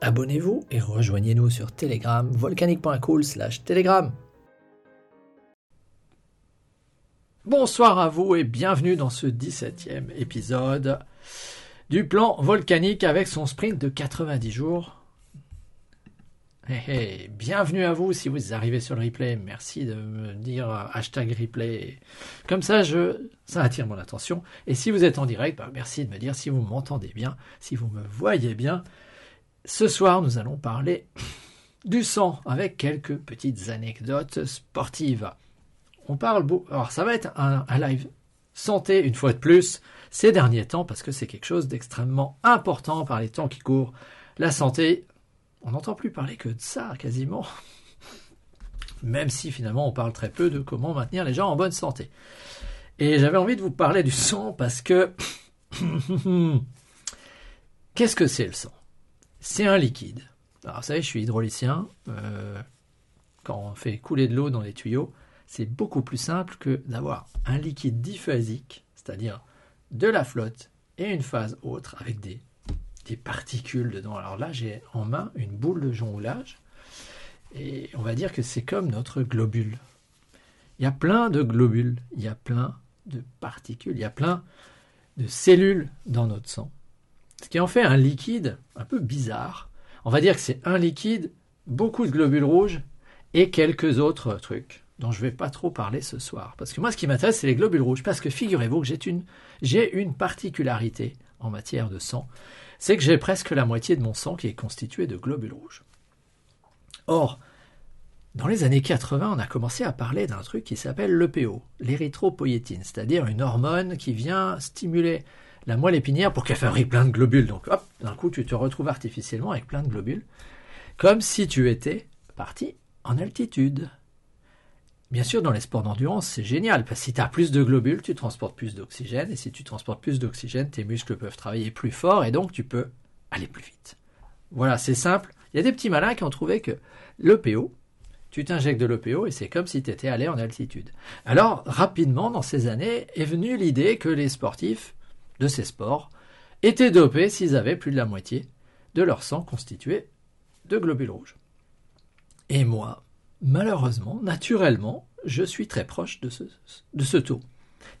Abonnez-vous et rejoignez-nous sur Telegram, volcanique.cool slash Telegram. Bonsoir à vous et bienvenue dans ce 17e épisode du plan volcanique avec son sprint de 90 jours. Hey, hey, bienvenue à vous si vous arrivez sur le replay. Merci de me dire hashtag replay. Comme ça, je, ça attire mon attention. Et si vous êtes en direct, bah, merci de me dire si vous m'entendez bien, si vous me voyez bien. Ce soir, nous allons parler du sang avec quelques petites anecdotes sportives. On parle beau. Alors, ça va être un, live santé une fois de plus ces derniers temps parce que c'est quelque chose d'extrêmement important par les temps qui courent. La santé, on n'entend plus parler que de ça quasiment. Même si finalement on parle très peu de comment maintenir les gens en bonne santé. Et j'avais envie de vous parler du sang parce que qu'est-ce que c'est le sang? C'est un liquide. Alors, vous savez, je suis hydraulicien. Euh, quand on fait couler de l'eau dans les tuyaux, c'est beaucoup plus simple que d'avoir un liquide diphasique, c'est-à-dire de la flotte et une phase autre avec des, particules dedans. Alors là, j'ai en main une boule de jonglage et on va dire que c'est comme notre globule. Il y a plein de globules, il y a plein de particules, il y a plein de cellules dans notre sang. Qui en fait un liquide un peu bizarre. On va dire que c'est un liquide, beaucoup de globules rouges et quelques autres trucs dont je ne vais pas trop parler ce soir. Parce que moi, ce qui m'intéresse, c'est les globules rouges. Parce que figurez-vous que j'ai une, une particularité en matière de sang. C'est que j'ai presque la moitié de mon sang qui est constitué de globules rouges. Or, dans les années 80, on a commencé à parler d'un truc qui s'appelle l'EPO, l'érythropoïétine, c'est-à-dire une hormone qui vient stimuler la moelle épinière pour qu'elle fabrique plein de globules. Donc hop, d'un coup tu te retrouves artificiellement avec plein de globules, comme si tu étais parti en altitude. Bien sûr, dans les sports d'endurance, c'est génial, parce que si tu as plus de globules, tu transportes plus d'oxygène, et si tu transportes plus d'oxygène, tes muscles peuvent travailler plus fort, et donc tu peux aller plus vite. Voilà, c'est simple. Il y a des petits malins qui ont trouvé que l'EPO, tu t'injectes de l'EPO et c'est comme si tu étais allé en altitude. Alors, rapidement, dans ces années, est venue l'idée que les sportifs de ces sports étaient dopés s'ils avaient plus de la moitié de leur sang constitué de globules rouges. Et moi, malheureusement, naturellement, je suis très proche de ce, taux.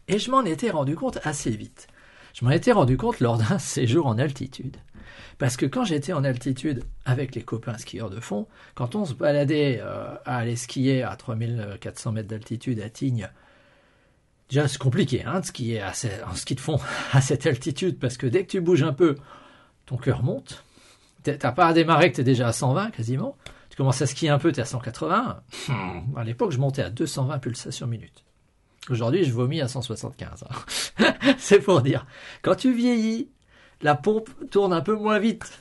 Et je m'en étais rendu compte assez vite. Je m'en étais rendu compte lors d'un séjour en altitude. Parce que quand j'étais en altitude avec les copains skieurs de fond, quand on se baladait euh, à aller skier à 3400 mètres d'altitude à Tignes Déjà, c'est compliqué, hein, de skier à en ski de fond à cette altitude, parce que dès que tu bouges un peu, ton cœur monte. T'as pas à démarrer que tu es déjà à 120 quasiment. Tu commences à skier un peu, tu es à 180. Hmm. À l'époque, je montais à 220 pulsations minute. Aujourd'hui, je vomis à 175. Hein. c'est pour dire. Quand tu vieillis, la pompe tourne un peu moins vite.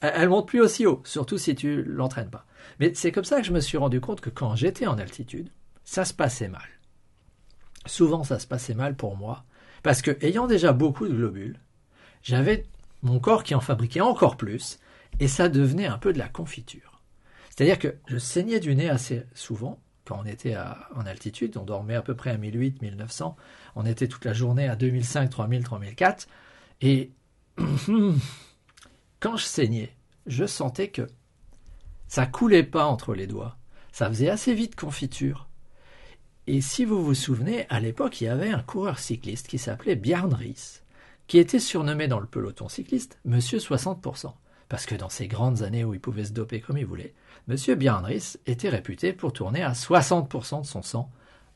Elle monte plus aussi haut, surtout si tu l'entraînes pas. Mais c'est comme ça que je me suis rendu compte que quand j'étais en altitude, ça se passait mal souvent ça se passait mal pour moi, parce que ayant déjà beaucoup de globules, j'avais mon corps qui en fabriquait encore plus, et ça devenait un peu de la confiture. C'est-à-dire que je saignais du nez assez souvent, quand on était en altitude, on dormait à peu près à 1008, 1900, on était toute la journée à 2005, 3000, 3004, et quand je saignais, je sentais que ça coulait pas entre les doigts, ça faisait assez vite confiture, et si vous vous souvenez, à l'époque, il y avait un coureur cycliste qui s'appelait Bjarne Ries, qui était surnommé dans le peloton cycliste Monsieur 60%, parce que dans ces grandes années où il pouvait se doper comme il voulait, Monsieur Bjarne Ries était réputé pour tourner à 60% de son sang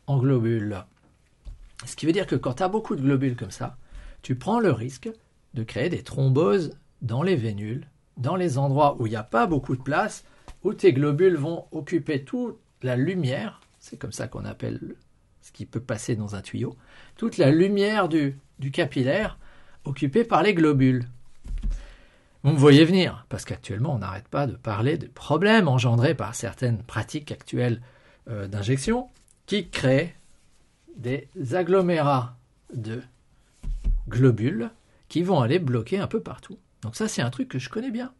en globules. Ce qui veut dire que quand tu as beaucoup de globules comme ça, tu prends le risque de créer des thromboses dans les vénules, dans les endroits où il n'y a pas beaucoup de place, où tes globules vont occuper toute la lumière c'est comme ça qu'on appelle ce qui peut passer dans un tuyau, toute la lumière du, capillaire occupée par les globules. Vous me voyez venir, parce qu'actuellement, on n'arrête pas de parler de problèmes engendrés par certaines pratiques actuelles euh, d'injection qui créent des agglomérats de globules qui vont aller bloquer un peu partout. Donc ça, c'est un truc que je connais bien.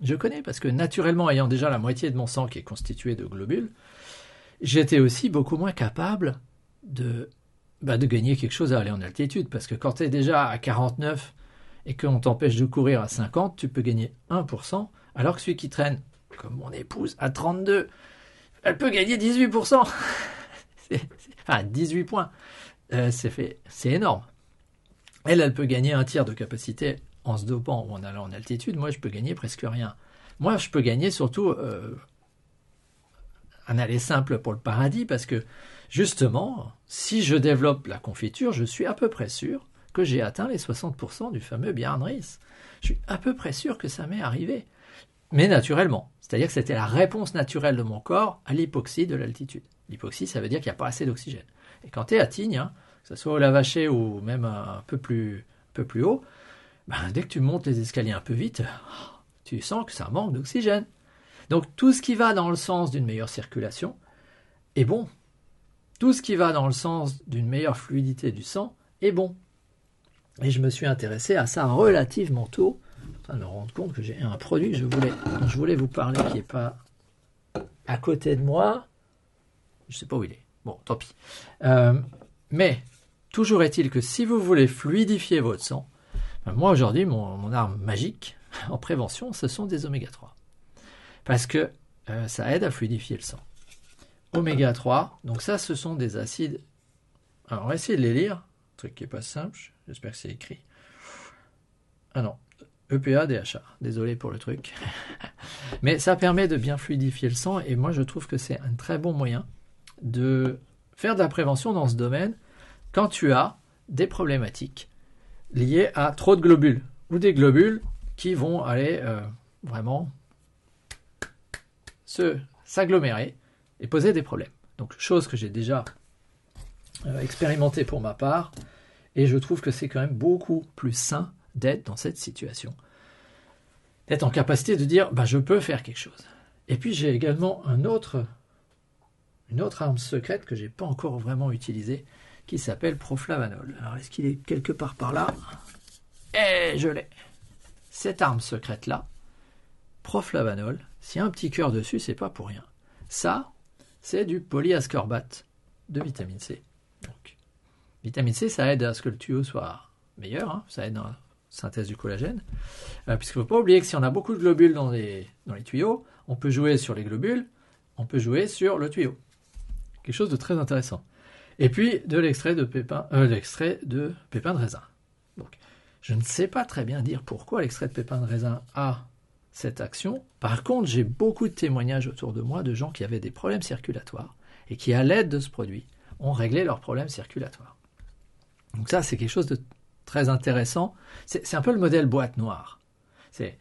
Je connais parce que naturellement, ayant déjà la moitié de mon sang qui est constitué de globules, j'étais aussi beaucoup moins capable de, bah, de gagner quelque chose à aller en altitude. Parce que quand tu es déjà à 49 et qu'on t'empêche de courir à 50, tu peux gagner 1%, alors que celui qui traîne, comme mon épouse, à 32, elle peut gagner 18%. enfin, 18 points. Euh, c'est c'est énorme. Elle, elle peut gagner un tiers de capacité en se dopant ou en allant en altitude. Moi, je peux gagner presque rien. Moi, je peux gagner surtout euh, un aller simple pour le paradis parce que justement, si je développe la confiture, je suis à peu près sûr que j'ai atteint les 60% du fameux Bjarnris. Je suis à peu près sûr que ça m'est arrivé. Mais naturellement. C'est-à-dire que c'était la réponse naturelle de mon corps à l'hypoxie de l'altitude. L'hypoxie, ça veut dire qu'il n'y a pas assez d'oxygène. Et quand tu es à Tignes, hein, que ce soit au Lavaché ou même un peu plus, haut, ben, dès que tu montes les escaliers un peu vite, tu sens que ça manque d'oxygène. Donc tout ce qui va dans le sens d'une meilleure circulation est bon. Tout ce qui va dans le sens d'une meilleure fluidité du sang est bon. Et je me suis intéressé à ça relativement tôt, en train de me rendre compte que j'ai un produit je voulais, dont je voulais vous parler qui n'est pas à côté de moi. Je ne sais pas où il est. Bon, tant pis. Euh, mais toujours est-il que si vous voulez fluidifier votre sang, ben, moi aujourd'hui, mon, arme magique en prévention, ce sont des oméga 3. Parce que euh, ça aide à fluidifier le sang. Oméga 3, donc ça, ce sont des acides. Alors, on va essayer de les lire. Truc qui n'est pas simple. J'espère que c'est écrit. Ah non, EPA, DHA. Désolé pour le truc. Mais ça permet de bien fluidifier le sang et moi je trouve que c'est un très bon moyen de faire de la prévention dans ce domaine quand tu as des problématiques liées à trop de globules ou des globules qui vont aller euh, vraiment se s'agglomérer et poser des problèmes. Donc chose que j'ai déjà euh, expérimenté pour ma part et je trouve que c'est quand même beaucoup plus sain d'être dans cette situation. D'être en capacité de dire, bah, je peux faire quelque chose. Et puis j'ai également une autre arme secrète que j'ai pas encore vraiment utilisée, qui s'appelle Proflavanol. Alors est-ce qu'il est quelque part par là? Eh, je l'ai. Cette arme secrète-là, Proflavanol, s'il y a un petit cœur dessus, c'est pas pour rien. Ça, c'est du polyascorbate de vitamine C. Donc, Vitamine C, ça aide à ce que le tuyau soit meilleur, hein. ça aide dans la synthèse du collagène. Euh, puisqu'il ne faut pas oublier que si on a beaucoup de globules dans les, tuyaux, on peut jouer sur les globules, on peut jouer sur le tuyau. Quelque chose de très intéressant. Et puis de l'extrait de pépin, euh, l'extrait de de raisin. Donc, je ne sais pas très bien dire pourquoi l'extrait de pépin de raisin a cette action. Par contre, j'ai beaucoup de témoignages autour de moi de gens qui avaient des problèmes circulatoires et qui, à l'aide de ce produit, ont réglé leurs problèmes circulatoires. Donc ça, c'est quelque chose de très intéressant. C'est un peu le modèle boîte noire. C'est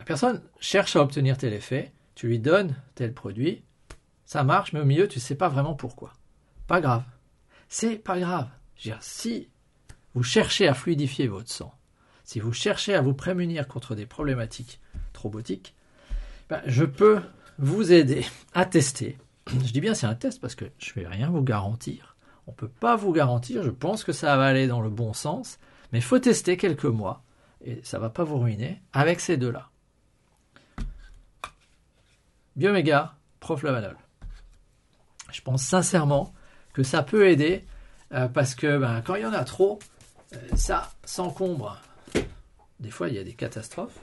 la personne cherche à obtenir tel effet, tu lui donnes tel produit, ça marche, mais au milieu, tu ne sais pas vraiment pourquoi. Pas grave. C'est pas grave. Si vous cherchez à fluidifier votre sang, si vous cherchez à vous prémunir contre des problématiques thrombotiques, ben, je peux vous aider à tester. Je dis bien c'est un test parce que je ne vais rien vous garantir. On ne peut pas vous garantir, je pense que ça va aller dans le bon sens, mais il faut tester quelques mois, et ça ne va pas vous ruiner, avec ces deux-là. Bioméga, Proflavanol. Je pense sincèrement que ça peut aider, euh, parce que ben, quand il y en a trop, euh, ça s'encombre. Des fois, il y a des catastrophes.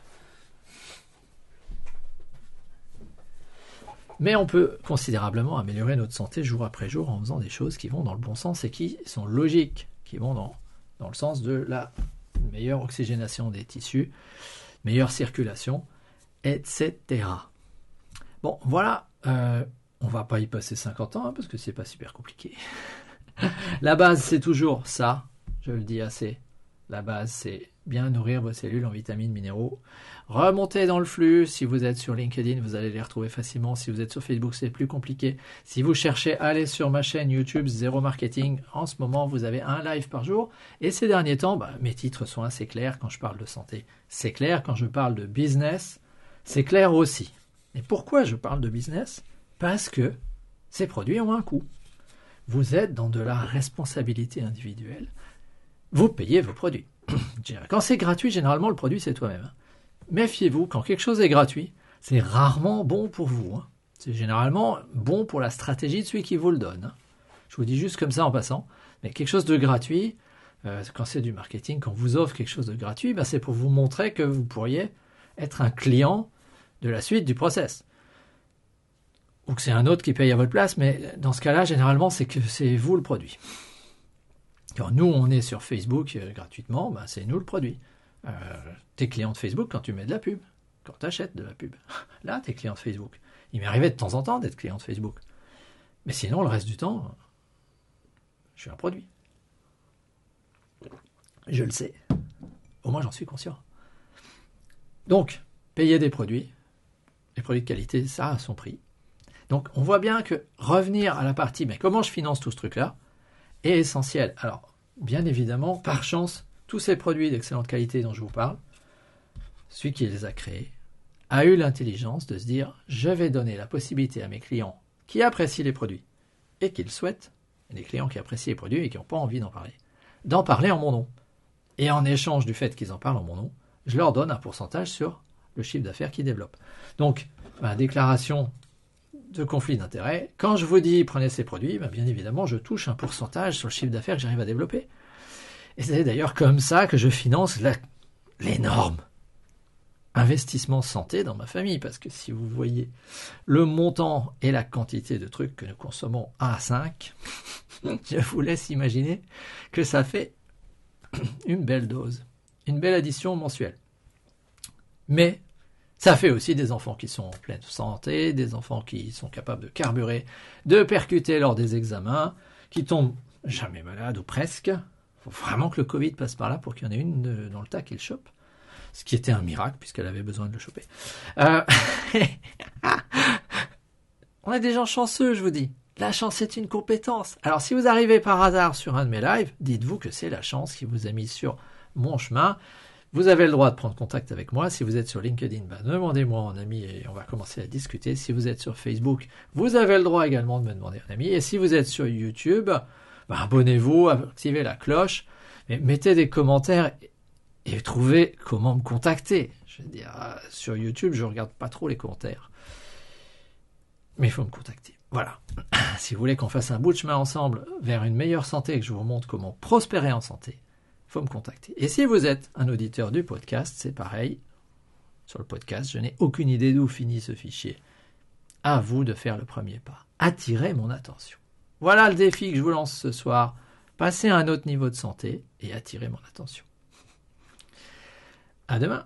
Mais on peut considérablement améliorer notre santé jour après jour en faisant des choses qui vont dans le bon sens et qui sont logiques, qui vont dans, dans le sens de la meilleure oxygénation des tissus, meilleure circulation, etc. Bon, voilà, euh, on va pas y passer 50 ans hein, parce que c'est pas super compliqué. la base, c'est toujours ça, je le dis assez. La base, c'est bien nourrir vos cellules en vitamines, minéraux. Remontez dans le flux. Si vous êtes sur LinkedIn, vous allez les retrouver facilement. Si vous êtes sur Facebook, c'est plus compliqué. Si vous cherchez, allez sur ma chaîne YouTube Zéro Marketing. En ce moment, vous avez un live par jour. Et ces derniers temps, bah, mes titres sont assez clairs quand je parle de santé. C'est clair quand je parle de business. C'est clair aussi. Et pourquoi je parle de business? Parce que ces produits ont un coût. Vous êtes dans de la responsabilité individuelle. Vous payez vos produits. Quand c'est gratuit, généralement, le produit, c'est toi-même. Hein. Méfiez-vous, quand quelque chose est gratuit, c'est rarement bon pour vous. Hein. C'est généralement bon pour la stratégie de celui qui vous le donne. Hein. Je vous dis juste comme ça en passant. Mais quelque chose de gratuit, euh, quand c'est du marketing, quand on vous offre quelque chose de gratuit, ben, c'est pour vous montrer que vous pourriez être un client de la suite du process. Ou que c'est un autre qui paye à votre place, mais dans ce cas-là, généralement, c'est que c'est vous le produit. Quand nous, on est sur Facebook euh, gratuitement, ben, c'est nous le produit. Euh, t'es client de Facebook quand tu mets de la pub, quand tu achètes de la pub. Là, t'es client de Facebook. Il m'est arrivé de temps en temps d'être client de Facebook. Mais sinon, le reste du temps, je suis un produit. Je le sais. Au moins, j'en suis conscient. Donc, payer des produits, les produits de qualité, ça a son prix. Donc, on voit bien que revenir à la partie, mais comment je finance tout ce truc-là, est essentiel. Alors, bien évidemment, par chance, tous ces produits d'excellente qualité dont je vous parle, celui qui les a créés, a eu l'intelligence de se dire, je vais donner la possibilité à mes clients qui apprécient les produits et qui le souhaitent, les clients qui apprécient les produits et qui n'ont pas envie d'en parler, d'en parler en mon nom. Et en échange du fait qu'ils en parlent en mon nom, je leur donne un pourcentage sur le chiffre d'affaires qu'ils développent. Donc, ma déclaration de conflit d'intérêts, quand je vous dis prenez ces produits, ben, bien évidemment, je touche un pourcentage sur le chiffre d'affaires que j'arrive à développer. Et c'est d'ailleurs comme ça que je finance l'énorme investissement santé dans ma famille, parce que si vous voyez le montant et la quantité de trucs que nous consommons à 5, je vous laisse imaginer que ça fait une belle dose, une belle addition mensuelle. Mais ça fait aussi des enfants qui sont en pleine santé, des enfants qui sont capables de carburer, de percuter lors des examens, qui tombent jamais malades ou presque. Il faut vraiment que le Covid passe par là pour qu'il y en ait une dans le tas qui le chope. Ce qui était un miracle puisqu'elle avait besoin de le choper. Euh, on est des gens chanceux, je vous dis. La chance est une compétence. Alors si vous arrivez par hasard sur un de mes lives, dites-vous que c'est la chance qui vous a mis sur mon chemin. Vous avez le droit de prendre contact avec moi. Si vous êtes sur LinkedIn, ben, demandez-moi en ami et on va commencer à discuter. Si vous êtes sur Facebook, vous avez le droit également de me demander un ami. Et si vous êtes sur YouTube, ben, abonnez-vous, activez la cloche, mettez des commentaires et trouvez comment me contacter. Je veux dire, euh, sur YouTube, je regarde pas trop les commentaires. Mais il faut me contacter. Voilà. Si vous voulez qu'on fasse un bout de chemin ensemble vers une meilleure santé, que je vous montre comment prospérer en santé, me contacter. Et si vous êtes un auditeur du podcast, c'est pareil. Sur le podcast, je n'ai aucune idée d'où finit ce fichier. À vous de faire le premier pas. Attirez mon attention. Voilà le défi que je vous lance ce soir. Passez à un autre niveau de santé et attirez mon attention. À demain.